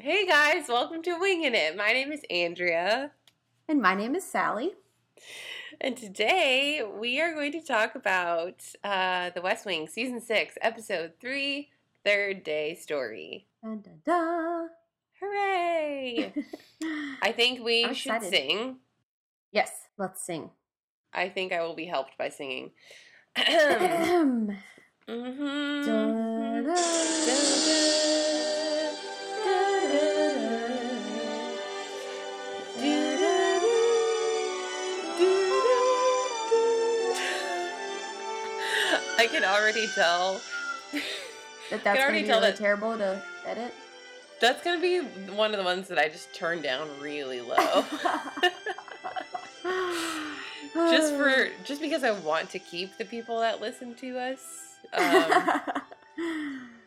Hey guys, welcome to Winging It. My name is Andrea. And my name is Sally. And today we are going to talk about uh, The West Wing, Season 6, Episode 3, Third Day Story. Dun, dun, dun. Hooray! I think we I'm should excited. sing. yes, let's sing. I think I will be helped by singing. Dun, can already tell. That that's to be tell really that- terrible to edit. That's gonna be one of the ones that I just turn down really low. just for just because I want to keep the people that listen to us. Um,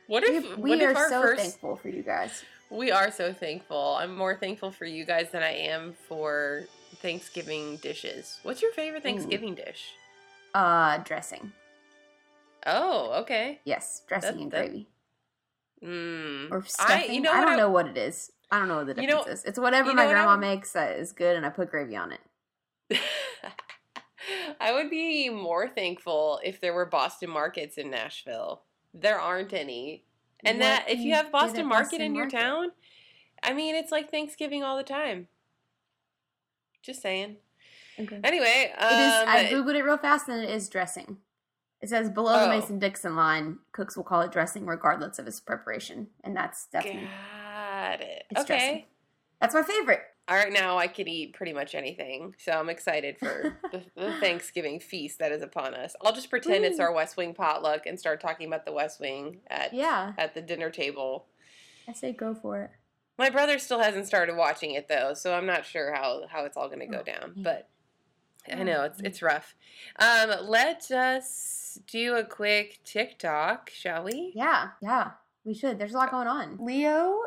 what we, if we what are if our so first thankful for you guys. we are so thankful. I'm more thankful for you guys than I am for Thanksgiving dishes. What's your favorite Thanksgiving dish? Uh, dressing. Oh, okay. Yes, dressing That- and that- gravy Mm. or stuffing. I, you know what don't I- know what it is. I don't know what the You difference know- is. It's whatever you my what grandma makes that is good, and I put gravy on it. I would be more thankful if there were Boston markets in Nashville. There aren't any. And What that if you have Boston Market Boston in your Market? town, I mean, it's like Thanksgiving all the time. Just saying. Okay. Anyway, um, It is. I googled it real fast, and it is dressing. It says below the Oh. Mason Dixon line, cooks will call it dressing regardless of its preparation, and that's definitely got it. It's okay. dressing. that's my favorite. All right, now I could eat pretty much anything, so I'm excited for the, the Thanksgiving feast that is upon us. I'll just pretend it's our West Wing potluck and start talking about the West Wing at Yeah, at the dinner table. I say go for it. My brother still hasn't started watching it though, so I'm not sure how how it's all going to go Oh, down. man. But I know it's it's rough. Um, let us do a quick TikTok, shall we? Yeah, yeah, we should. There's a lot going on. Leo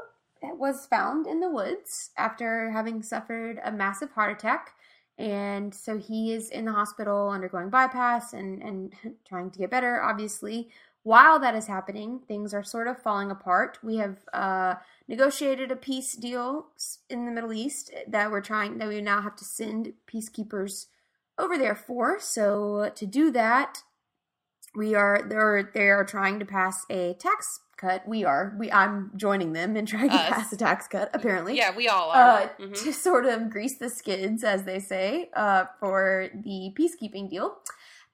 was found in the woods after having suffered a massive heart attack. And so he is in the hospital undergoing bypass and, and trying to get better, obviously. While that is happening, things are sort of falling apart. We have uh, negotiated a peace deal in the Middle East that we're trying, that we now have to send peacekeepers over there for. So to do that, we are they're they are trying to pass a tax cut. We are we I'm joining them in trying to pass a tax cut. Apparently, Yeah, we all are. uh, Mhm. to sort of grease the skids, as they say, uh, for the peacekeeping deal.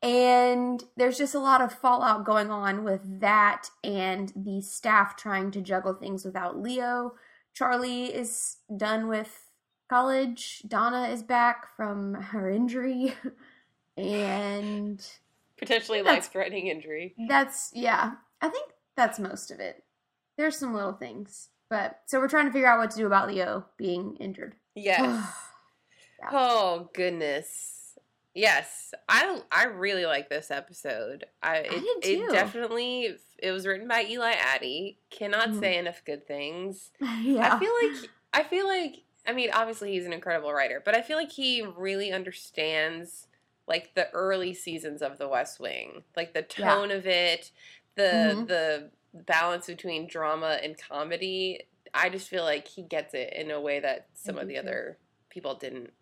And there's just a lot of fallout going on with that and the staff trying to juggle things without Leo. Charlie is done with college. Donna is back from her injury. and Potentially life threatening injury. that's yeah. I think that's most of it. There's some little things, but so we're trying to figure out what to do about Leo being injured. Yes. oh goodness. Yes, I I really like this episode. I it, did it definitely it was written by Eli Attie. Cannot Mhm. say enough good things. yeah. I feel like I feel like I mean obviously he's an incredible writer, but I feel like he really understands like the early seasons of The West Wing, like the Yeah. tone of it, the Mhm. the balance between drama and comedy. I just feel like he gets it in a way that some of the too. other people didn't.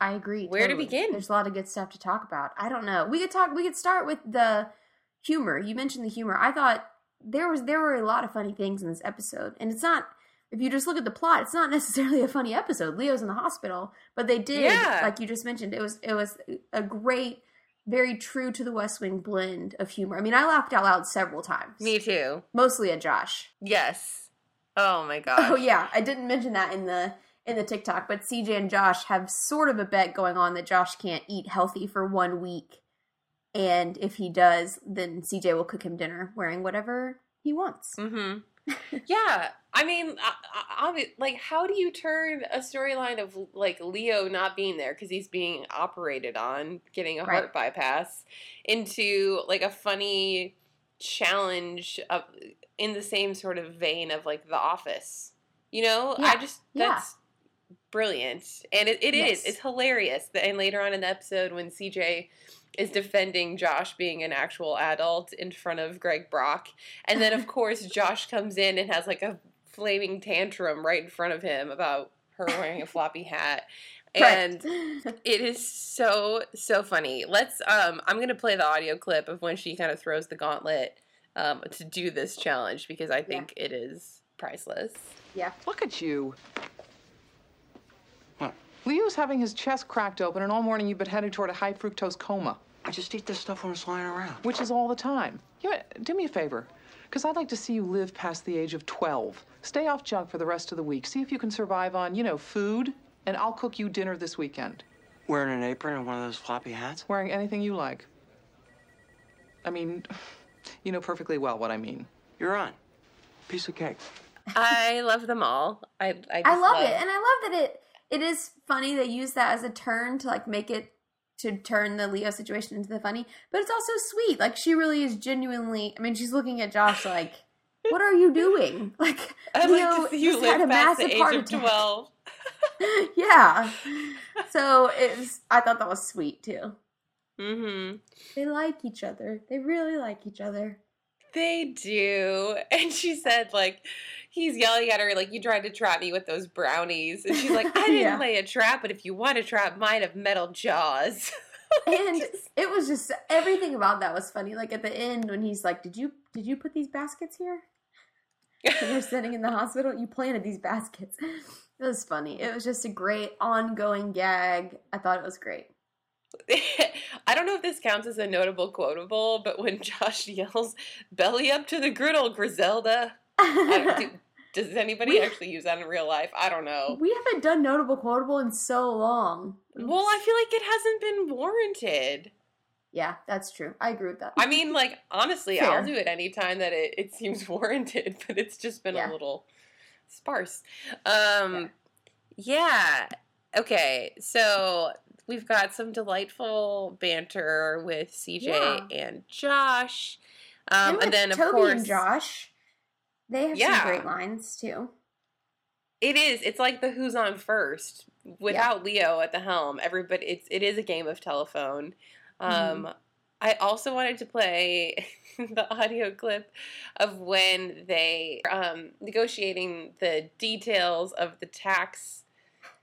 I agree. Where to begin? There's a lot of good stuff to talk about. I don't know. We could talk. We could start with the humor. You mentioned the humor. I thought there was there were a lot of funny things in this episode, and it's not. If you just look at the plot, it's not necessarily a funny episode. Leo's in the hospital, but they did, Yeah. like you just mentioned, it was it was a great, very true to the West Wing blend of humor. I mean, I laughed out loud several times. Me too. mostly at Josh. Yes. Oh my god. Oh yeah, I didn't mention that in the in the TikTok, but CJ and Josh have sort of a bet going on that Josh can't eat healthy for one week, and if he does, then CJ will cook him dinner wearing whatever he wants. Mm-hmm. yeah, I mean, uh, uh, I, I, like, how do you turn a storyline of like Leo not being there because he's being operated on, getting a Right. heart bypass, into like a funny challenge of in the same sort of vein of like The Office? You know, I Yeah, just yeah. that's brilliant, and it, it is. Yes. It's hilarious. And later on in the episode, when CJ is defending Josh being an actual adult in front of Greg Brock, and then of course Josh comes in and has like a flaming tantrum right in front of him about her wearing a floppy hat. Right. And it is so so funny. Let's um I'm going to play the audio clip of when she kind of throws the gauntlet um to do this challenge because I think it is priceless. yeah. Look at you. What? Leo's having his chest cracked open, and all morning you've been heading toward a high fructose coma, I just eat this stuff when it's lying around. which is all the time. You know, do me a favor, because I'd like to see you live past the age of 12. Stay off junk for the rest of the week. See if you can survive on, you know, food, and I'll cook you dinner this weekend. Wearing an apron and one of those floppy hats? Wearing anything you like. I mean, you know perfectly well what I mean. You're on. Piece of cake. I love them all. I I, just I love it, and I love that it it is funny they use that as a turn to like make it to turn the Leo situation into the funny, but it's also sweet. Like she really is genuinely. I mean, she's looking at Josh like, "What are you doing?" Like I'd Leo like to you had a the massive age heart attack. 12. yeah. So it's. I thought that was sweet too. Mm-hmm. They like each other. They really like each other. They do. And she said, like, he's yelling at her, like, you tried to trap me with those brownies. And she's like, I didn't Yeah. lay a trap, but if you want to trap mine have metal jaws. and it was just everything about that was funny. Like at the end when he's like, "Did you did you put these baskets here?" And they're sitting in the hospital. You planted these baskets. It was funny. It was just a great ongoing gag. I thought it was great. I don't know if this counts as a notable quotable, but when Josh yells, belly up to the griddle, Griselda. I don't, do, does anybody We- actually use that in real life? I don't know. we haven't done notable quotable in so long. Well, I feel like it hasn't been warranted. yeah, that's true. I agree with that. I mean, like, honestly, I'll do it anytime that it, it seems warranted, but it's just been Yeah. a little sparse. Um, yeah. Okay, so we've got some delightful banter with CJ Yeah. and Josh. Um, and, and, then, of Toby course, and Josh, they have Yeah. some great lines too. it is. It's like the who's on first. Without Leo at the helm, everybody. It's it is a game of telephone. Um, I also wanted to play the audio clip of when they um, negotiating the details of the tax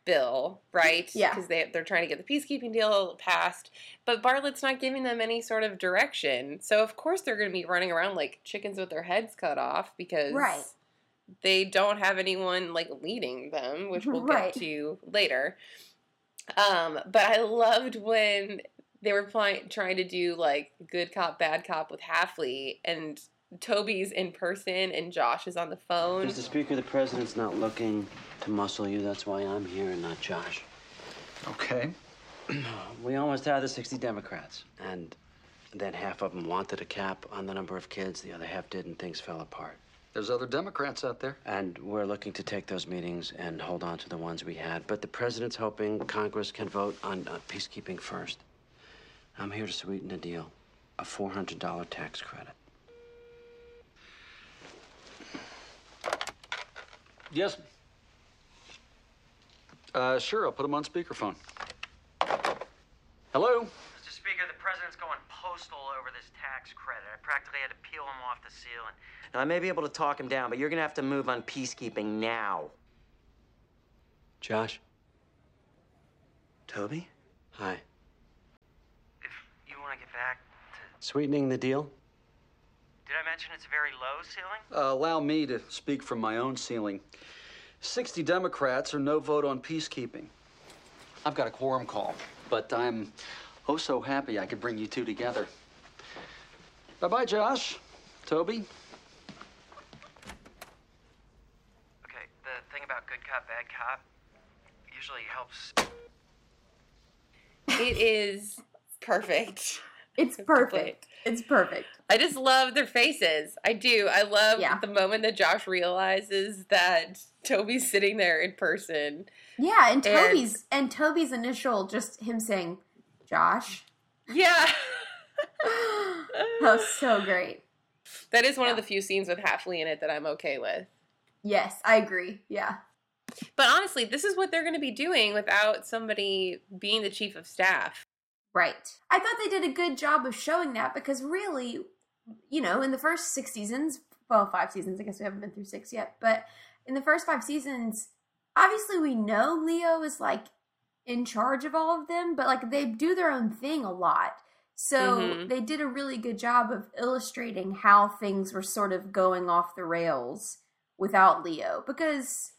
bill, right? Yeah. because they they're trying to get the peacekeeping deal passed, but Bartlett's not giving them any sort of direction. So of course they're going to be running around like chickens with their heads cut off because Right. they don't have anyone like leading them, which we'll Right. get to later. Um, but I loved when they were playing, trying to do like good cop, bad cop with Haffley, and Toby's in person and Josh is on the phone. Mr. Speaker, the president's not looking to muscle you. That's why I'm here and not Josh. Okay. We almost had the 60 Democrats. And then half of them wanted a cap on the number of kids, the other half didn't. Things fell apart. There's other Democrats out there. And we're looking to take those meetings and hold on to the ones we had. But the president's hoping Congress can vote on uh, peacekeeping first. I'm here to sweeten the deal a $400 tax credit. Yes. Uh, sure, I'll put him on speakerphone. Hello? Mr. Speaker, the president's going postal over this tax credit. I practically had to peel him off the ceiling. Now, I may be able to talk him down, but you're going to have to move on peacekeeping now. Josh? Toby? Hi. If you want to get back to. Sweetening the deal? Did I mention it's a very low ceiling? Uh, allow me to speak from my own ceiling. 60 Democrats or no vote on peacekeeping. I've got a quorum call, but I'm oh so happy I could bring you two together. Bye bye, Josh. Toby. Okay, the thing about good cop, bad cop usually helps. It is perfect. It's perfect. It's perfect. I just love their faces. I do. I love Yeah. the moment that Josh realizes that Toby's sitting there in person. Yeah, and And- Toby's and Toby's initial just him saying, "Josh." Yeah. that was so great. That is one of the few scenes with Haffley in it that I'm okay with. Yes, I agree. Yeah. But honestly, this is what they're going to be doing without somebody being the chief of staff. Right. I thought they did a good job of showing that because really, you know, in the first six seasons, well, five seasons, I guess we haven't been through six yet, but in the first five seasons, obviously we know Leo is like in charge of all of them, but like they do their own thing a lot. So Mhm. they did a really good job of illustrating how things were sort of going off the rails without Leo. Because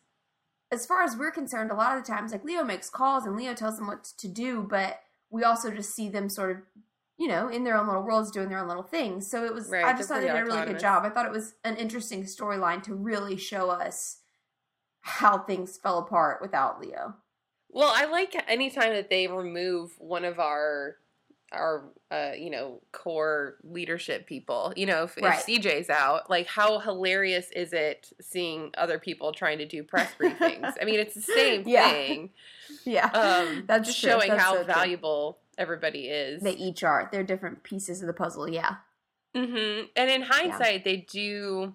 as far as we're concerned, a lot of the times like Leo makes calls and Leo tells them what to do, but we also just see them sort of you know, in their own little worlds doing their own little things. So it was Right, I just thought they did a really good job. I thought it was an interesting storyline to really show us how things fell apart without Leo. Well, I like anytime that they remove one of our our uh, you know core leadership people. You know, if, Right. if CJ's out, like how hilarious is it seeing other people trying to do press briefings? I mean, it's the same Yeah. thing. Yeah. Um, That's just showing That's how so true. valuable everybody is. They each are. They're different pieces of the puzzle, yeah. hmm And in hindsight, they do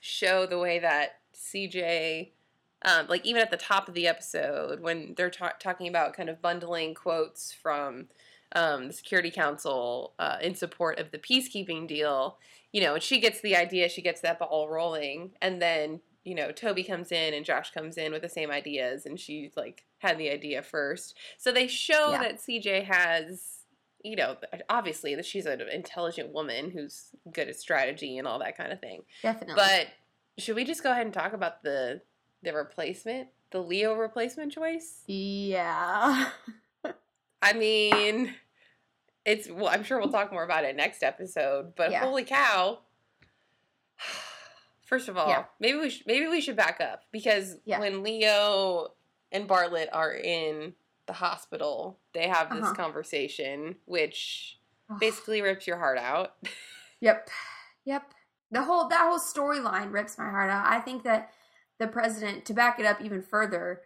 show the way that CJ, um, like even at the top of the episode, when they're ta- talking about kind of bundling quotes from um, the Security Council uh, in support of the peacekeeping deal, you know, and she gets the idea, she gets that ball rolling, and then you know Toby comes in and Josh comes in with the same ideas, and she like had the idea first. So they show Yeah. that CJ has you know, obviously that she's an intelligent woman who's good at strategy and all that kind of thing. Definitely. But should we just go ahead and talk about the the replacement, the Leo replacement choice? yeah. I mean, it's well, I'm sure we'll talk more about it next episode, but Yeah. holy cow. First of all, Yeah. maybe we sh- maybe we should back up because Yeah. when Leo and Bartlett are in the hospital, they have this Uh-huh. conversation which basically rips your heart out. Yep. Yep. The whole that whole storyline rips my heart out. I think that the president to back it up even further,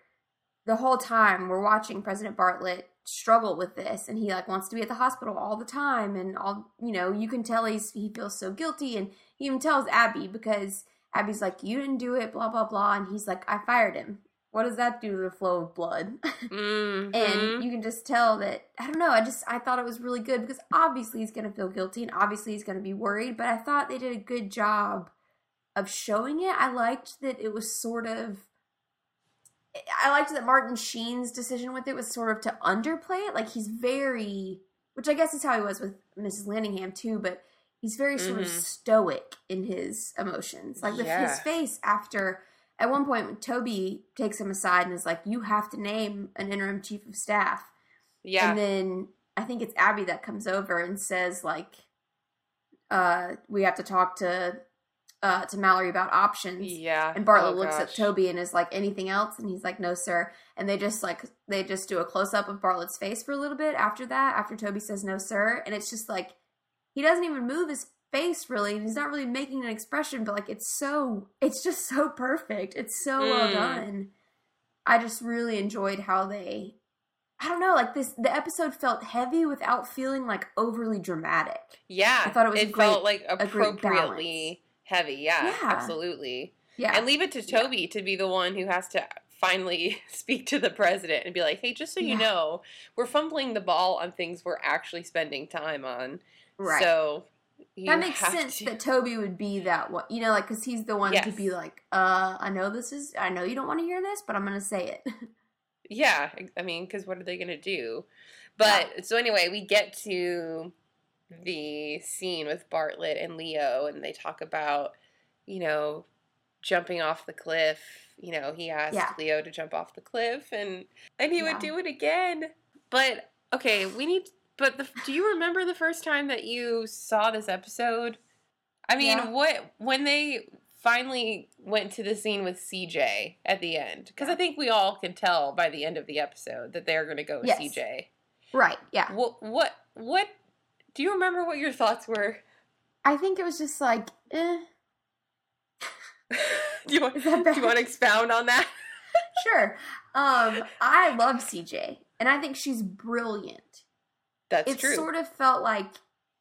the whole time we're watching President Bartlett struggle with this and he like wants to be at the hospital all the time and all you know, you can tell he's he feels so guilty and he even tells Abby because Abby's like, You didn't do it, blah blah blah and he's like, I fired him. What does that do to the flow of blood? Mhm. and you can just tell that I don't know. I just I thought it was really good because obviously he's going to feel guilty and obviously he's going to be worried, but I thought they did a good job of showing it. I liked that it was sort of I liked that Martin Sheen's decision with it was sort of to underplay it. Like he's very which I guess is how he was with Mrs. Landingham too, but he's very sort of Mhm. stoic in his emotions. Like the, Yeah. his face after at one point when Toby takes him aside and is like, "You have to name an interim chief of staff." yeah. And then I think it's Abby that comes over and says like, uh, "We have to talk to uh, to Mallory about options." yeah. And Bartlett Oh, looks at. Toby and is like, "Anything else?" And he's like, "No, sir." And they just like they just do a close up of Bartlett's face for a little bit after that. After Toby says, "No, sir," and it's just like he doesn't even move his face really. and He's not really making an expression, but like it's so it's just so perfect. It's so well Mm. done. I just really enjoyed how they. I don't know, like this. The episode felt heavy without feeling like overly dramatic. Yeah. I thought it was it great- felt like appropriately heavy. Yeah, Yeah. absolutely. Yeah, And leave it to Toby to be the one who has to finally speak to the president and be like, "Hey, just so you know, we're fumbling the ball on things we're actually spending time on." right. So you that makes sense to- that Toby would be that one, you know, like because he's the one to be like, uh, I know this is, I know you don't want to hear this, but I'm gonna say it. Yeah, I mean, because what are they gonna do? But so anyway, we get to the scene with Bartlett and Leo, and they talk about, you know, jumping off the cliff. You know, he asked Yeah. Leo to jump off the cliff, and and he Yeah. would do it again. But okay, we need. But the, do you remember the first time that you saw this episode? I mean, Yeah. what when they finally went to the scene with CJ at the end? Because I think we all can tell by the end of the episode that they're going to go with Yes. CJ. right? Yeah. What what what? Do you remember what your thoughts were? I think it was just like, eh, do you want do you want to expound on that? sure. Um, I love CJ, and I think she's brilliant. That's it true. It sort of felt like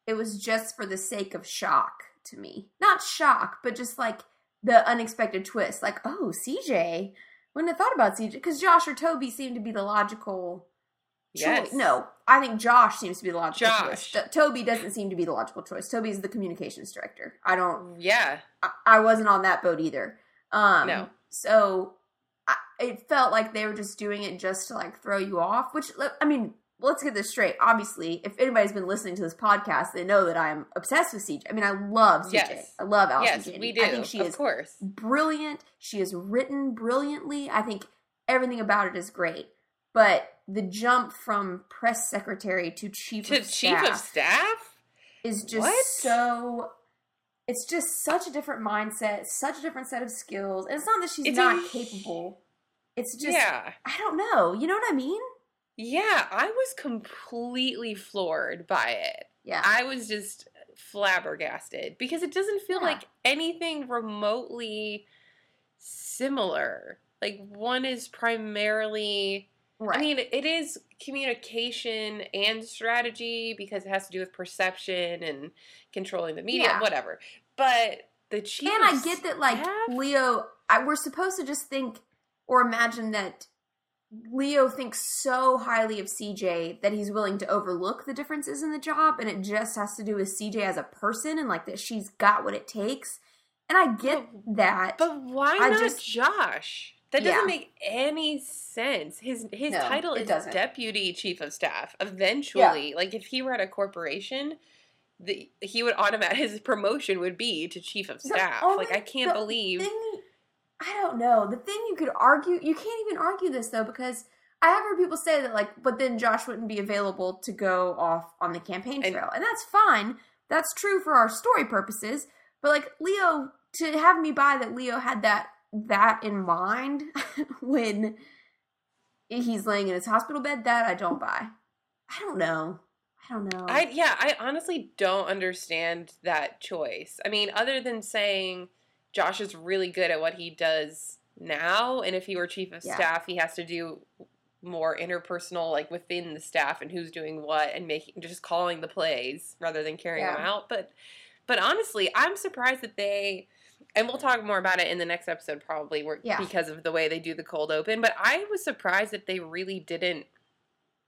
it was just for the sake of shock to me. Not shock, but just like the unexpected twist. Like, oh, CJ. Wouldn't have thought about CJ because Josh or Toby seemed to be the logical yes. choice. No, I think Josh seems to be the logical Josh. choice. Toby doesn't seem to be the logical choice. Toby is the communications director. I don't. Yeah. I, I wasn't on that boat either. Um, No. So I, it felt like they were just doing it just to like throw you off. Which I mean, let's get this straight. Obviously, if anybody's been listening to this podcast, they know that I'm obsessed with CJ. I mean, I love CJ. Yes. I love Allison yes, Janney. we do. I think she of is course. brilliant. She is written brilliantly. I think everything about it is great. But the jump from press secretary to chief To of chief staff of staff? is just What? so. It's just such a different mindset, such a different set of skills. And it's not that she's It's not hu- capable. It's just yeah. I don't know. You know what I mean? Yeah, I was completely floored by it. Yeah. I was just flabbergasted because it doesn't feel Yeah. like anything remotely similar. Like one is primarily right. I mean, it is communication and strategy because it has to do with perception and controlling the media, Yeah. whatever. But the chief and I get that, like staff? Leo, I, we're supposed to just think or imagine that Leo thinks so highly of CJ that he's willing to overlook the differences in the job, and it just has to do with CJ as a person and like that she's got what it takes. And I get that. But why I not just- Josh? That doesn't make any sense. His his No, title is doesn't. deputy chief of staff. Eventually, like if he were at a corporation, the he would automatic his promotion would be to chief of staff. only- like I can't the believe. thing- I don't know. The thing you could argue, you can't even argue this though, because I have heard people say that, like, but then Josh wouldn't be available to go off on the campaign And- trail, and that's fine. That's true for our story purposes. But like Leo, to have me buy that Leo had that that in mind when he's laying in his hospital bed, that I don't buy. I don't know. I don't know. I yeah, I honestly don't understand that choice. I mean, other than saying Josh is really good at what he does now, and if he were chief of Yeah. staff, he has to do more interpersonal, like within the staff and who's doing what, and making just calling the plays rather than carrying them out. But but honestly, I'm surprised that they. And we'll talk more about it in the next episode, probably, where, Yeah. because of the way they do the cold open. But I was surprised that they really didn't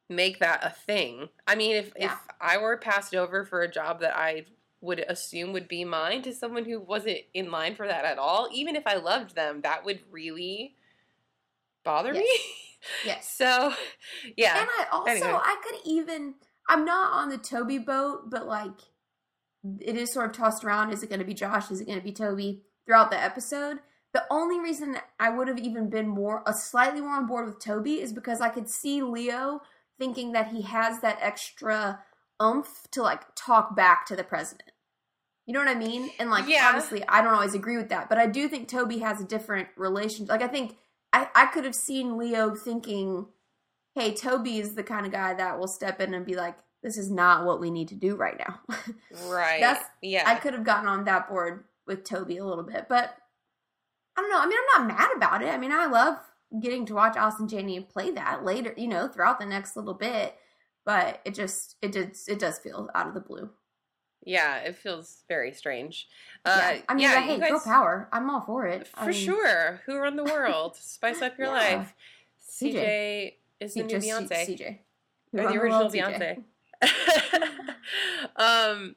make that a thing. I mean, if Yeah. if I were passed over for a job that I would assume would be mine to someone who wasn't in line for that at all, even if I loved them, that would really bother me. yes. so, yeah. And I also Anyway. I could even I'm not on the Toby boat, but like it is sort of tossed around. Is it going to be Josh? Is it going to be Toby throughout the episode? The only reason I would have even been more a slightly more on board with Toby is because I could see Leo thinking that he has that extra oomph to like talk back to the president. You know what I mean? And like Yeah. obviously I don't always agree with that, but I do think Toby has a different relationship. Like I think I, I could have seen Leo thinking, hey, Toby is the kind of guy that will step in and be like, this is not what we need to do right now. right. That's yeah. I could have gotten on that board with Toby a little bit, but I don't know. I mean, I'm not mad about it. I mean, I love getting to watch Allison Janney play that later, you know, throughout the next little bit. But it just it does it does feel out of the blue. yeah, it feels very strange. Uh, yeah. I mean, yeah, hey, guys- girl power. I'm all for it. For I mean, sure. Who run the world? Spice up your Yeah. life. CJ. CJ is the new Beyonce. CJ. Or the original Beyonce. um,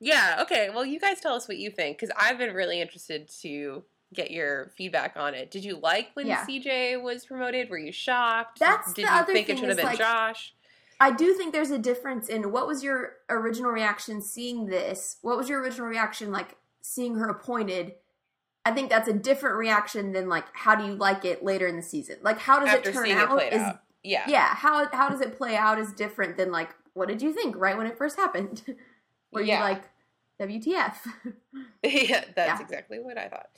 yeah. Okay. Well, you guys tell us what you think because I've been really interested to get your feedback on it. Did you like when Yeah. CJ was promoted? Were you shocked? That's Did the you other think it thing should have been like, Josh? I do think there's a difference in what was your original reaction seeing this? What was your original reaction like seeing her appointed? I think that's a different reaction than like how do you like it later in the season? Like how does After it turn out? it is out. Yeah. yeah, how how does it play out is different than like what did you think right when it first happened? Were Yeah. you like WTF? yeah, that's Yeah. exactly what I thought.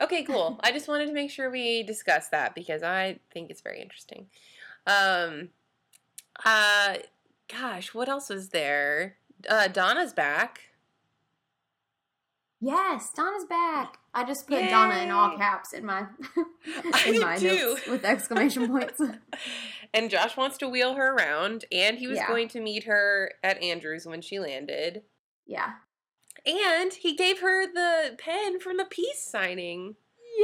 Okay, cool. I just wanted to make sure we discuss that because I think it's very interesting. Um, uh, gosh, what else was there? Uh, Donna's back. yes, Donna's back. I just put Donna in all caps in my I in my do. notes with exclamation points. And Josh wants to wheel her around, and he was Yeah. going to meet her at Andrews when she landed. yeah. And he gave her the pen from the peace signing.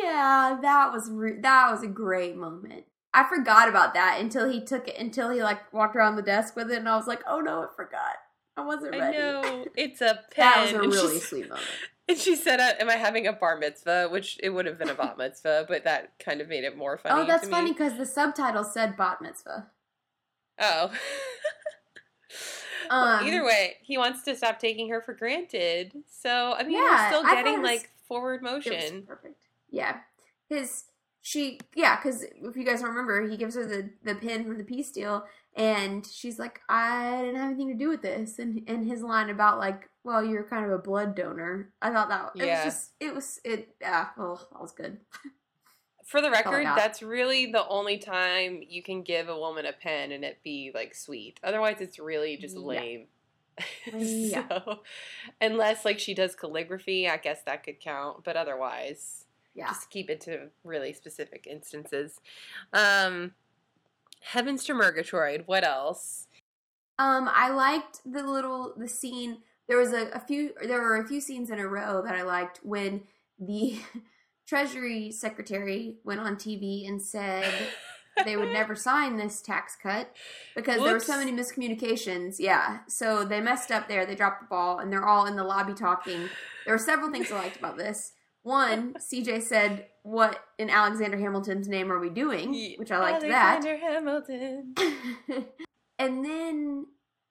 Yeah, that was re- that was a great moment. I forgot about that until he took it until he like walked around the desk with it, and I was like, "Oh no, I forgot. I wasn't ready. I ready." know it's a pen. that was a really sweet moment. And she said, uh, "Am I having a bar mitzvah?" Which it would have been a bat mitzvah, but that kind of made it more funny. oh, that's funny because the subtitle said bat mitzvah. Oh. Well, Um, either way, he wants to stop taking her for granted. So I mean, Yeah, we're still getting was- like forward motion. perfect. Yeah, his she yeah because if you guys remember, he gives her the the pin from the peace deal, and she's like, I didn't have anything to do with this, and and his line about like, well, you're kind of a blood donor. I thought that it Yeah. was just it was it yeah oh that was good. For the record, that's really the only time you can give a woman a pen and it be like sweet. Otherwise, it's really just Yeah. lame. Yeah. so, unless like she does calligraphy, I guess that could count. But otherwise, Yeah, just keep it to really specific instances. Um, Heavens to Murgatroyd. What else? Um, I liked the little the scene. There was a, a few. There were a few scenes in a row that I liked when the Treasury Secretary went on TV and said they would never sign this tax cut because there were so many miscommunications. Yeah, so they messed up there. They dropped the ball, and they're all in the lobby talking. There were several things I liked about this. One, CJ said, "What in Alexander Hamilton's name are we doing?" Which I liked that. Alexander Hamilton. and then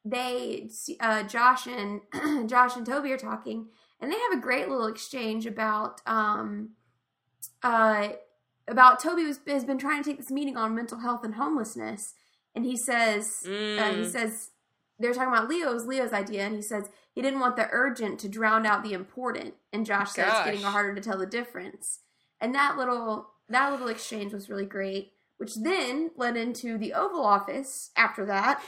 they uh, Josh and Josh and Toby are talking and they have a great little exchange about um uh about Toby was, has been trying to take this meeting on mental health and homelessness and he says uh, he Mm. says they're talking about Leo's Leo's idea and he says he didn't want the urgent to drown out the important and Josh says it's getting harder to tell the difference and that little that little exchange was really great which then led into the Oval Office after that,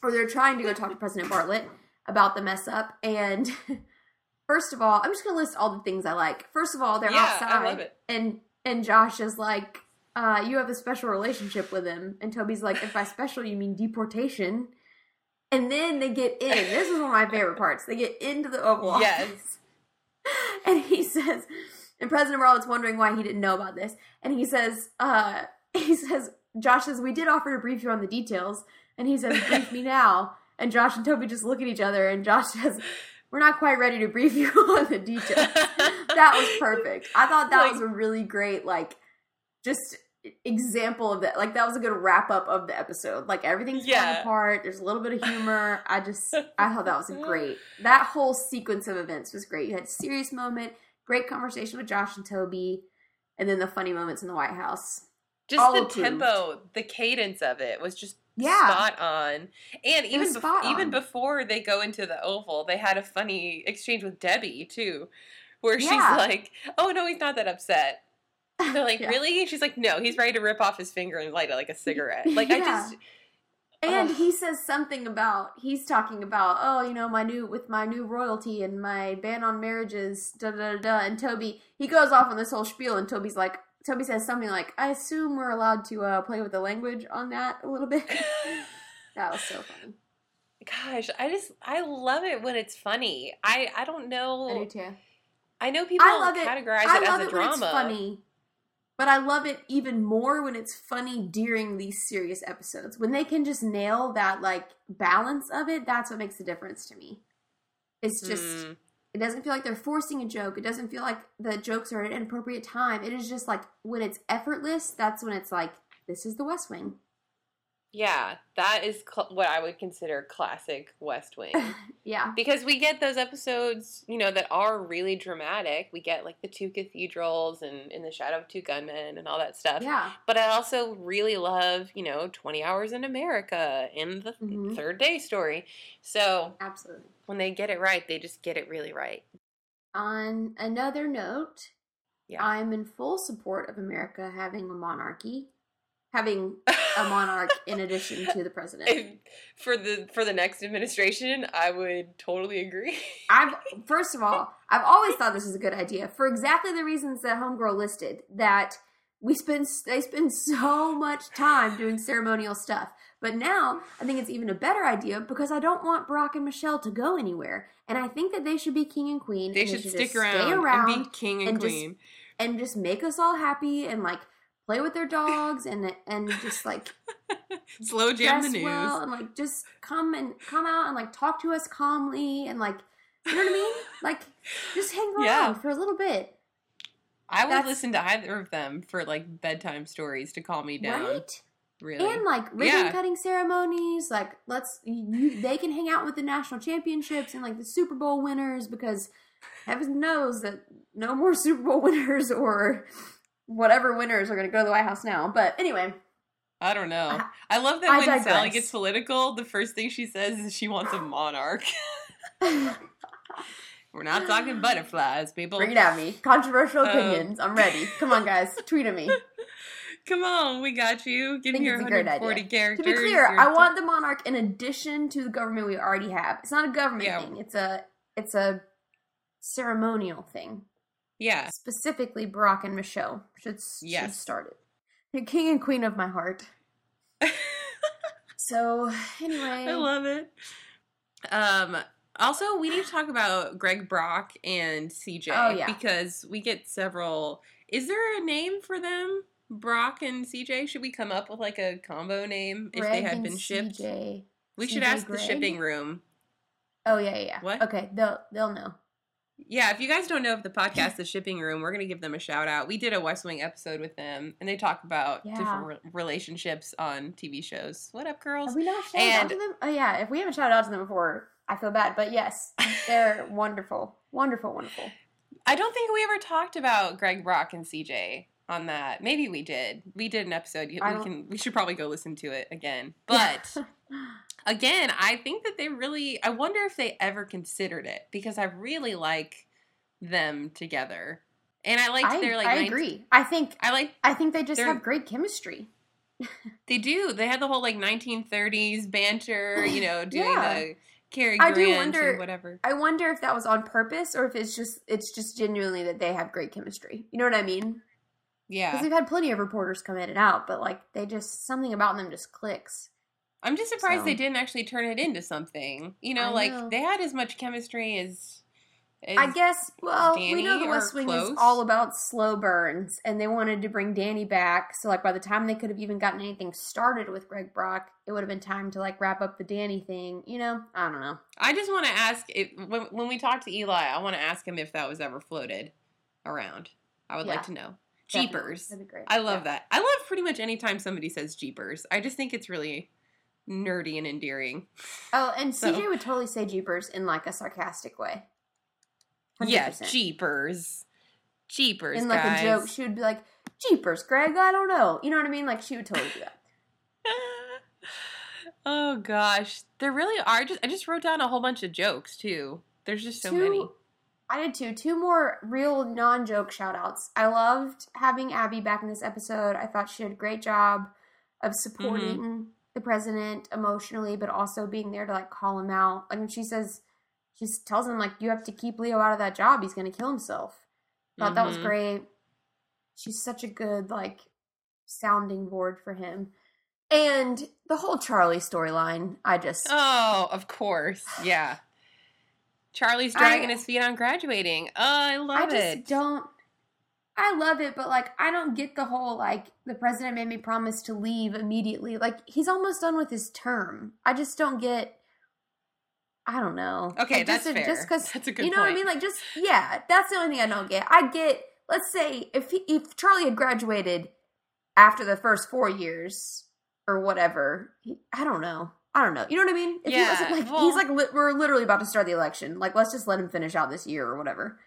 where they're trying to go talk to President Bartlett about the mess up. And first of all, I'm just gonna list all the things I like. First of all, they're Yeah, outside, and and Josh is like, uh, "You have a special relationship with him," and Toby's like, "If by special you mean deportation." And then they get in. This is one of my favorite parts. They get into the Oval Yes. Office, and he says, and President Bartlett's wondering why he didn't know about this, and he says, uh, he says, Josh says, we did offer to brief you on the details, and he says, brief me now. And Josh and Toby just look at each other, and Josh says, we're not quite ready to brief you on the details. that was perfect. I thought that Like- was a really great, like, just example of that. Like, that was a good wrap up of the episode. Like, everything's falling Yeah. apart. There's a little bit of humor. I just, I thought that was great. That whole sequence of events was great. You had a serious moment, great conversation with Josh and Toby, and then the funny moments in the White House. just all the approved. tempo, the cadence of it was just Yeah. spot on. And even bef- spot even before they go into the oval, they had a funny exchange with Debbie too, where Yeah. she's like, "Oh no, he's not that upset." They're like, Yeah. "Really?" She's like, "No, he's ready to rip off his finger and light it like a cigarette." Like I just And Ugh. he says something about he's talking about oh you know my new with my new royalty and my ban on marriages da da da da and Toby he goes off on this whole spiel and Toby's like Toby says something like I assume we're allowed to uh, play with the language on that a little bit that was so funny gosh, I just I love it when it's funny. I I don't know. I do too I know people I love it categorize I it love as a it when it's drama. funny but I love it even more when it's funny during these serious episodes when they can just nail that like balance of it that's what makes the difference to me it's just Mm. It doesn't feel like they're forcing a joke. It doesn't feel like the jokes are at an appropriate time. It is just like when it's effortless, that's when it's like, this is the West Wing. Yeah, that is cl- what I would consider classic West Wing. Yeah. because we get those episodes, you know, that are really dramatic. We get like the two cathedrals and in the shadow of two gunmen and all that stuff. Yeah. But I also really love, you know, 20 Hours in America and the Mhm. third day story. So Absolutely. when they get it right, they just get it really right. On another note, Yeah. I'm in full support of America having a monarchy, having a monarch in addition to the president. For the for the next administration, I would totally agree. I've first of all, I've always thought this is a good idea for exactly the reasons that Homegirl listed. That we spend they spend so much time doing ceremonial stuff, but now I think it's even a better idea because I don't want Barack and Michelle to go anywhere, and I think that they should be king and queen. they and should just stick stay around, around and be king and, and just queen. and just make us all happy and like play with their dogs and and just like Slow jam the news. well and like just come and come out and like talk to us calmly and like You know what I mean? Like, just hang around Yeah. for a little bit, I would That's- listen to either of them for like bedtime stories to calm me down. right? Really. And like ribbon Yeah. cutting ceremonies, like let's you, they can hang out with the national championships and like the Super Bowl winners because heaven knows that no more Super Bowl winners or whatever winners are going to go to the White House now. But anyway, I don't know. I- I love that I when Sally gets political, the first thing she says is she wants a monarch. We're not talking butterflies, people. bring it at me. Controversial Um, opinions. I'm ready. Come on, guys, tweet at me. Come on, we got you. Give me your it's a great 140 idea. characters. To be clear, I t- want the monarch in addition to the government we already have. It's not a government Yeah. thing. It's a it's a ceremonial thing. Yeah. Specifically, Barack and Michelle should should Yes. start it. The king and queen of my heart. So anyway, I love it. Um also we need to talk about Greg Brock and CJ Oh, yeah. because we get several Is there a name for them? Brock and CJ? Should we come up with like a combo name if they had been shipped? CJ. We should CJ ask the shipping room. Oh yeah, yeah. yeah. What? Okay, they'll they'll know. Yeah, if you guys don't know if the podcast is shipping room, we're gonna give them a shout out. We did a West Wing episode with them, and they talk about Yeah. different re- relationships on TV shows. What up, girls? Have we not shouted out to them? Oh yeah, if we haven't shouted out to them before, I feel bad. But yes, they're wonderful, wonderful, wonderful. I don't think we ever talked about Greg Brock and CJ on that. Maybe we did. We did an episode. We can. We should probably go listen to it again. But again, I think that they really. I wonder if they ever considered it because I really like them together, and I like I, their like. I 19 agree. I think I like I think they just have great chemistry. They do. They had the whole like 1930s banter, you know, doing Yeah. the Cary I Grant do wonder- whatever. I wonder if that was on purpose or if it's just it's just genuinely that they have great chemistry. You know what I mean? Yeah. Because we've had plenty of reporters come in and out, but like they just something about them just clicks. I'm just surprised So- they didn't actually turn it into something. You know, I like know. they had as much chemistry as. as I guess. Well, we know the West Wing close? is all about slow burns, and they wanted to bring Danny back. So, like, by the time they could have even gotten anything started with Greg Brock, it would have been time to like wrap up the Danny thing. You know, I don't know. I just want to ask if when, when we talk to Eli, I want to ask him if that was ever floated around. I would like to know. Jeepers. That'd be great. I love Yeah. that. I love pretty much anytime somebody says Jeepers. I just think it's really nerdy and endearing. Oh, and So- CJ would totally say Jeepers in like a sarcastic way. Yeah, 100%. Jeepers. Jeepers, in like guys. a joke, she would be like, "Jeepers, Greg, I don't know." You know what I mean? Like she would totally do that. oh gosh, there really are. Just I just wrote down a whole bunch of jokes too. There's just so Two- many. I did too. Two more real non-joke shout-outs. I loved having Abby back in this episode. I thought she did a great job of supporting Mm-hmm. the president emotionally, but also being there to like call him out. Like when she says, she tells him like, "You have to keep Leo out of that job. He's going to kill himself." Thought that was Mhm. great. She's such a good like sounding board for him. And the whole Charlie storyline, I just Oh, of course, yeah. Charlie's I- dragging his feet on graduating. Oh, I love I just it. don't. I love it, but like I don't get the whole like the president made me promise to leave immediately. Like he's almost done with his term. I just don't get. I don't know. Okay, Like, just that's Just fair. because That's a good you know what I mean. Like just yeah, that's the only thing I don't get. I get. Let's say if he, if Charlie had graduated after the first four years or whatever, he, I don't know. I don't know. You know what I mean? If he Yeah, wasn't, like well- he's like li- we're literally about to start the election. Like let's just let him finish out this year or whatever.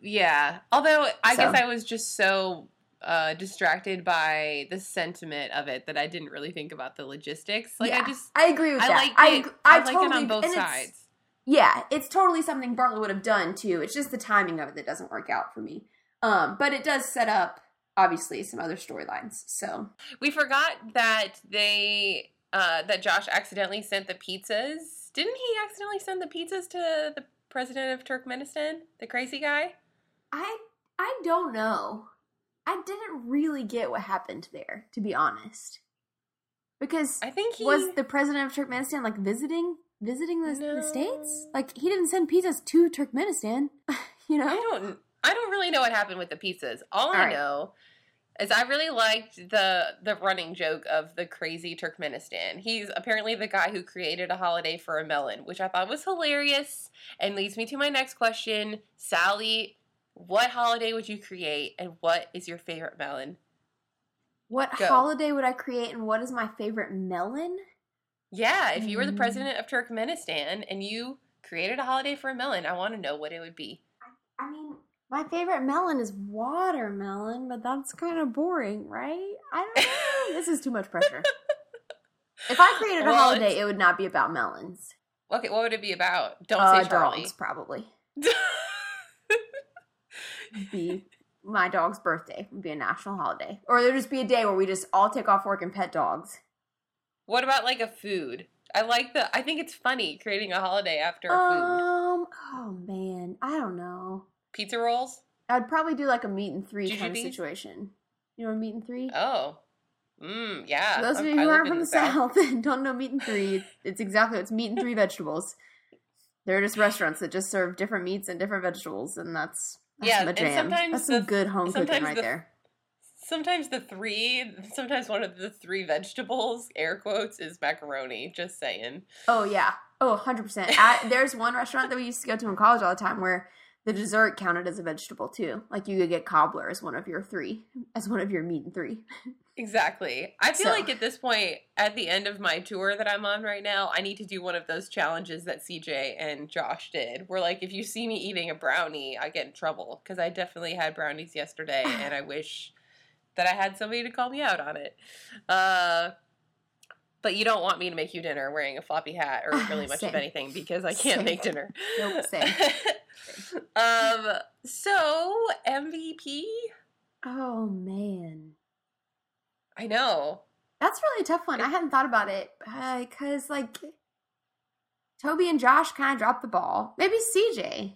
Yeah. Although I So- guess I was just so uh, distracted by the sentiment of it that I didn't really think about the logistics. Like yeah, I just I agree with I that. like I, it. ag- I, I, like totally it on both and it's- sides. Yeah, it's totally something Bartlett would have done too. It's just the timing of it that doesn't work out for me. Um, but it does set up obviously some other storylines. So We forgot that they uh, that Josh accidentally sent the pizzas. Didn't he accidentally send the pizzas to the president of Turkmenistan, the crazy guy? I I don't know. I didn't really get what happened there, to be honest. Because I think he was the president of Turkmenistan like visiting visiting the, the states? Like he didn't send pizzas to Turkmenistan, you know? I don't I don't really know what happened with the pizzas. All, All I right. know is I really liked the the running joke of the crazy Turkmenistan. He's apparently the guy who created a holiday for a melon, which I thought was hilarious and leads me to my next question. Sally, what holiday would you create and what is your favorite melon? What Go. holiday would I create and what is my favorite melon? Yeah, if you were the Mm. president of Turkmenistan and you created a holiday for a melon, I want to know what it would be. I mean, my favorite melon is watermelon, but that's kind of boring, right? I don't know. this is too much pressure. If I created a Well, holiday, it's- it would not be about melons. Okay, what would it be about? Don't Uh, say Charlie. dogs, probably. Be my dog's birthday would be a national holiday, or there'd just be a day where we just all take off work and pet dogs. what about like a food? I like the. I think it's funny creating a holiday after a food. Um. Oh man, I don't know. Pizza rolls. I'd probably do like a meat and three kind of situation. You know, meat and three. Oh, mm, yeah. For those of you who aren't from the South and don't know meat and three, it's exactly it's meat and three vegetables. They're just restaurants that just serve different meats and different vegetables, and that's, that's Yeah, and jam. sometimes that's some the- good home cooking right the- there. Sometimes the three, sometimes one of the three vegetables, air quotes, is macaroni. Just saying. Oh yeah, oh 100 percent. There's one restaurant that we used to go to in college all the time where the dessert counted as a vegetable too. Like you could get cobbler as one of your three, as one of your meat and three. Exactly. I feel So- like at this point, at the end of my tour that I'm on right now, I need to do one of those challenges that CJ and Josh did. Where like, if you see me eating a brownie, I get in trouble because I definitely had brownies yesterday, and I wish that I had somebody to call me out on it. Uh, but you don't want me to make you dinner wearing a floppy hat or really much of anything because I can't Same. make dinner. Nope, same. um. So MVP. Oh man. I know. That's really a tough one. I hadn't thought about it because, like, Toby and Josh kind of dropped the ball. Maybe CJ.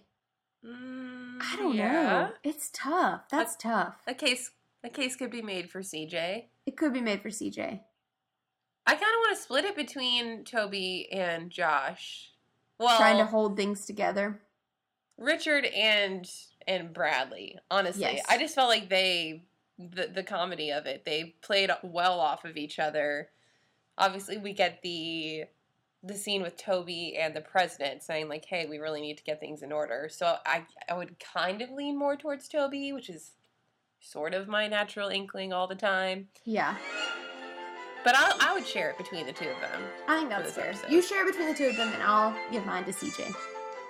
Mm, I don't yeah. know. It's tough. That's tough. A case a case could be made for CJ. It could be made for CJ. I kind of want to split it between Toby and Josh. Well, Trying to hold things together. Richard and and Bradley. Honestly, Yes. I just felt like they the the comedy of it. They played well off of each other. Obviously, we get the the scene with Toby and the president saying like, "Hey, we really need to get things in order." So I I would kind of lean more towards Toby, which is sort of my natural inkling all the time. Yeah, But I I would share it between the two of them. I think that's fair. episode. You share it between the two of them, and I'll give mine to CJ.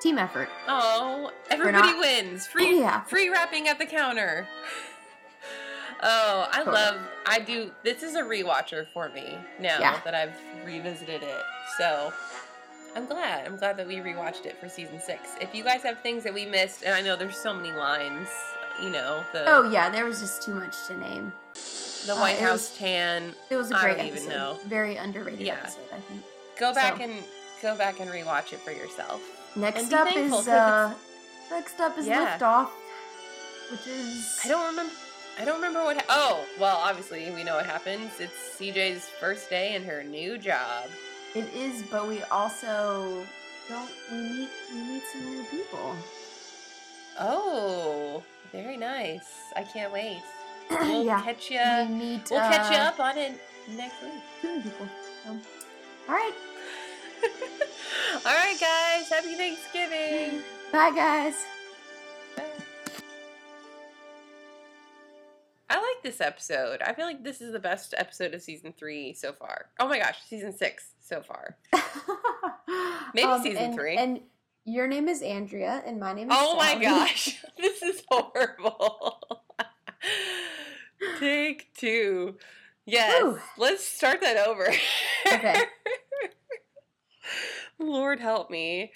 Team effort. Oh, everybody not- wins. Free oh, Yeah. free wrapping at the counter. Oh, I Totally. love I do this is a rewatcher for me now Yeah. that I've revisited it. So I'm glad. I'm glad that we rewatched it for season six. If you guys have things that we missed, and I know there's so many lines, you know, the Oh yeah, there was just too much to name. The uh, White House was- tan. It was a great don't even episode. know. Very underrated Yeah. episode, I think. Go back So- and go back and rewatch it for yourself. Next up thankful, is uh, next up is Yeah. liftoff, which is I don't remember. I don't remember what. Ha- oh, well, obviously we know what happens. It's CJ's first day in her new job. It is, but we also don't. We meet. We meet some new people. Oh, very nice. I can't wait. We'll yeah, catch you. we meet. We'll catch you uh, up on it next week. People. So, all right. All right, guys. Happy Thanksgiving. Bye, guys. I like this episode. I feel like this is the best episode of season three so far. Oh my gosh, season six so far. Maybe season and, three. And your name is Andrea, and my name is. Oh my gosh, this is horrible. Take two. Yes, Whew. let's start that over. Okay. Lord help me.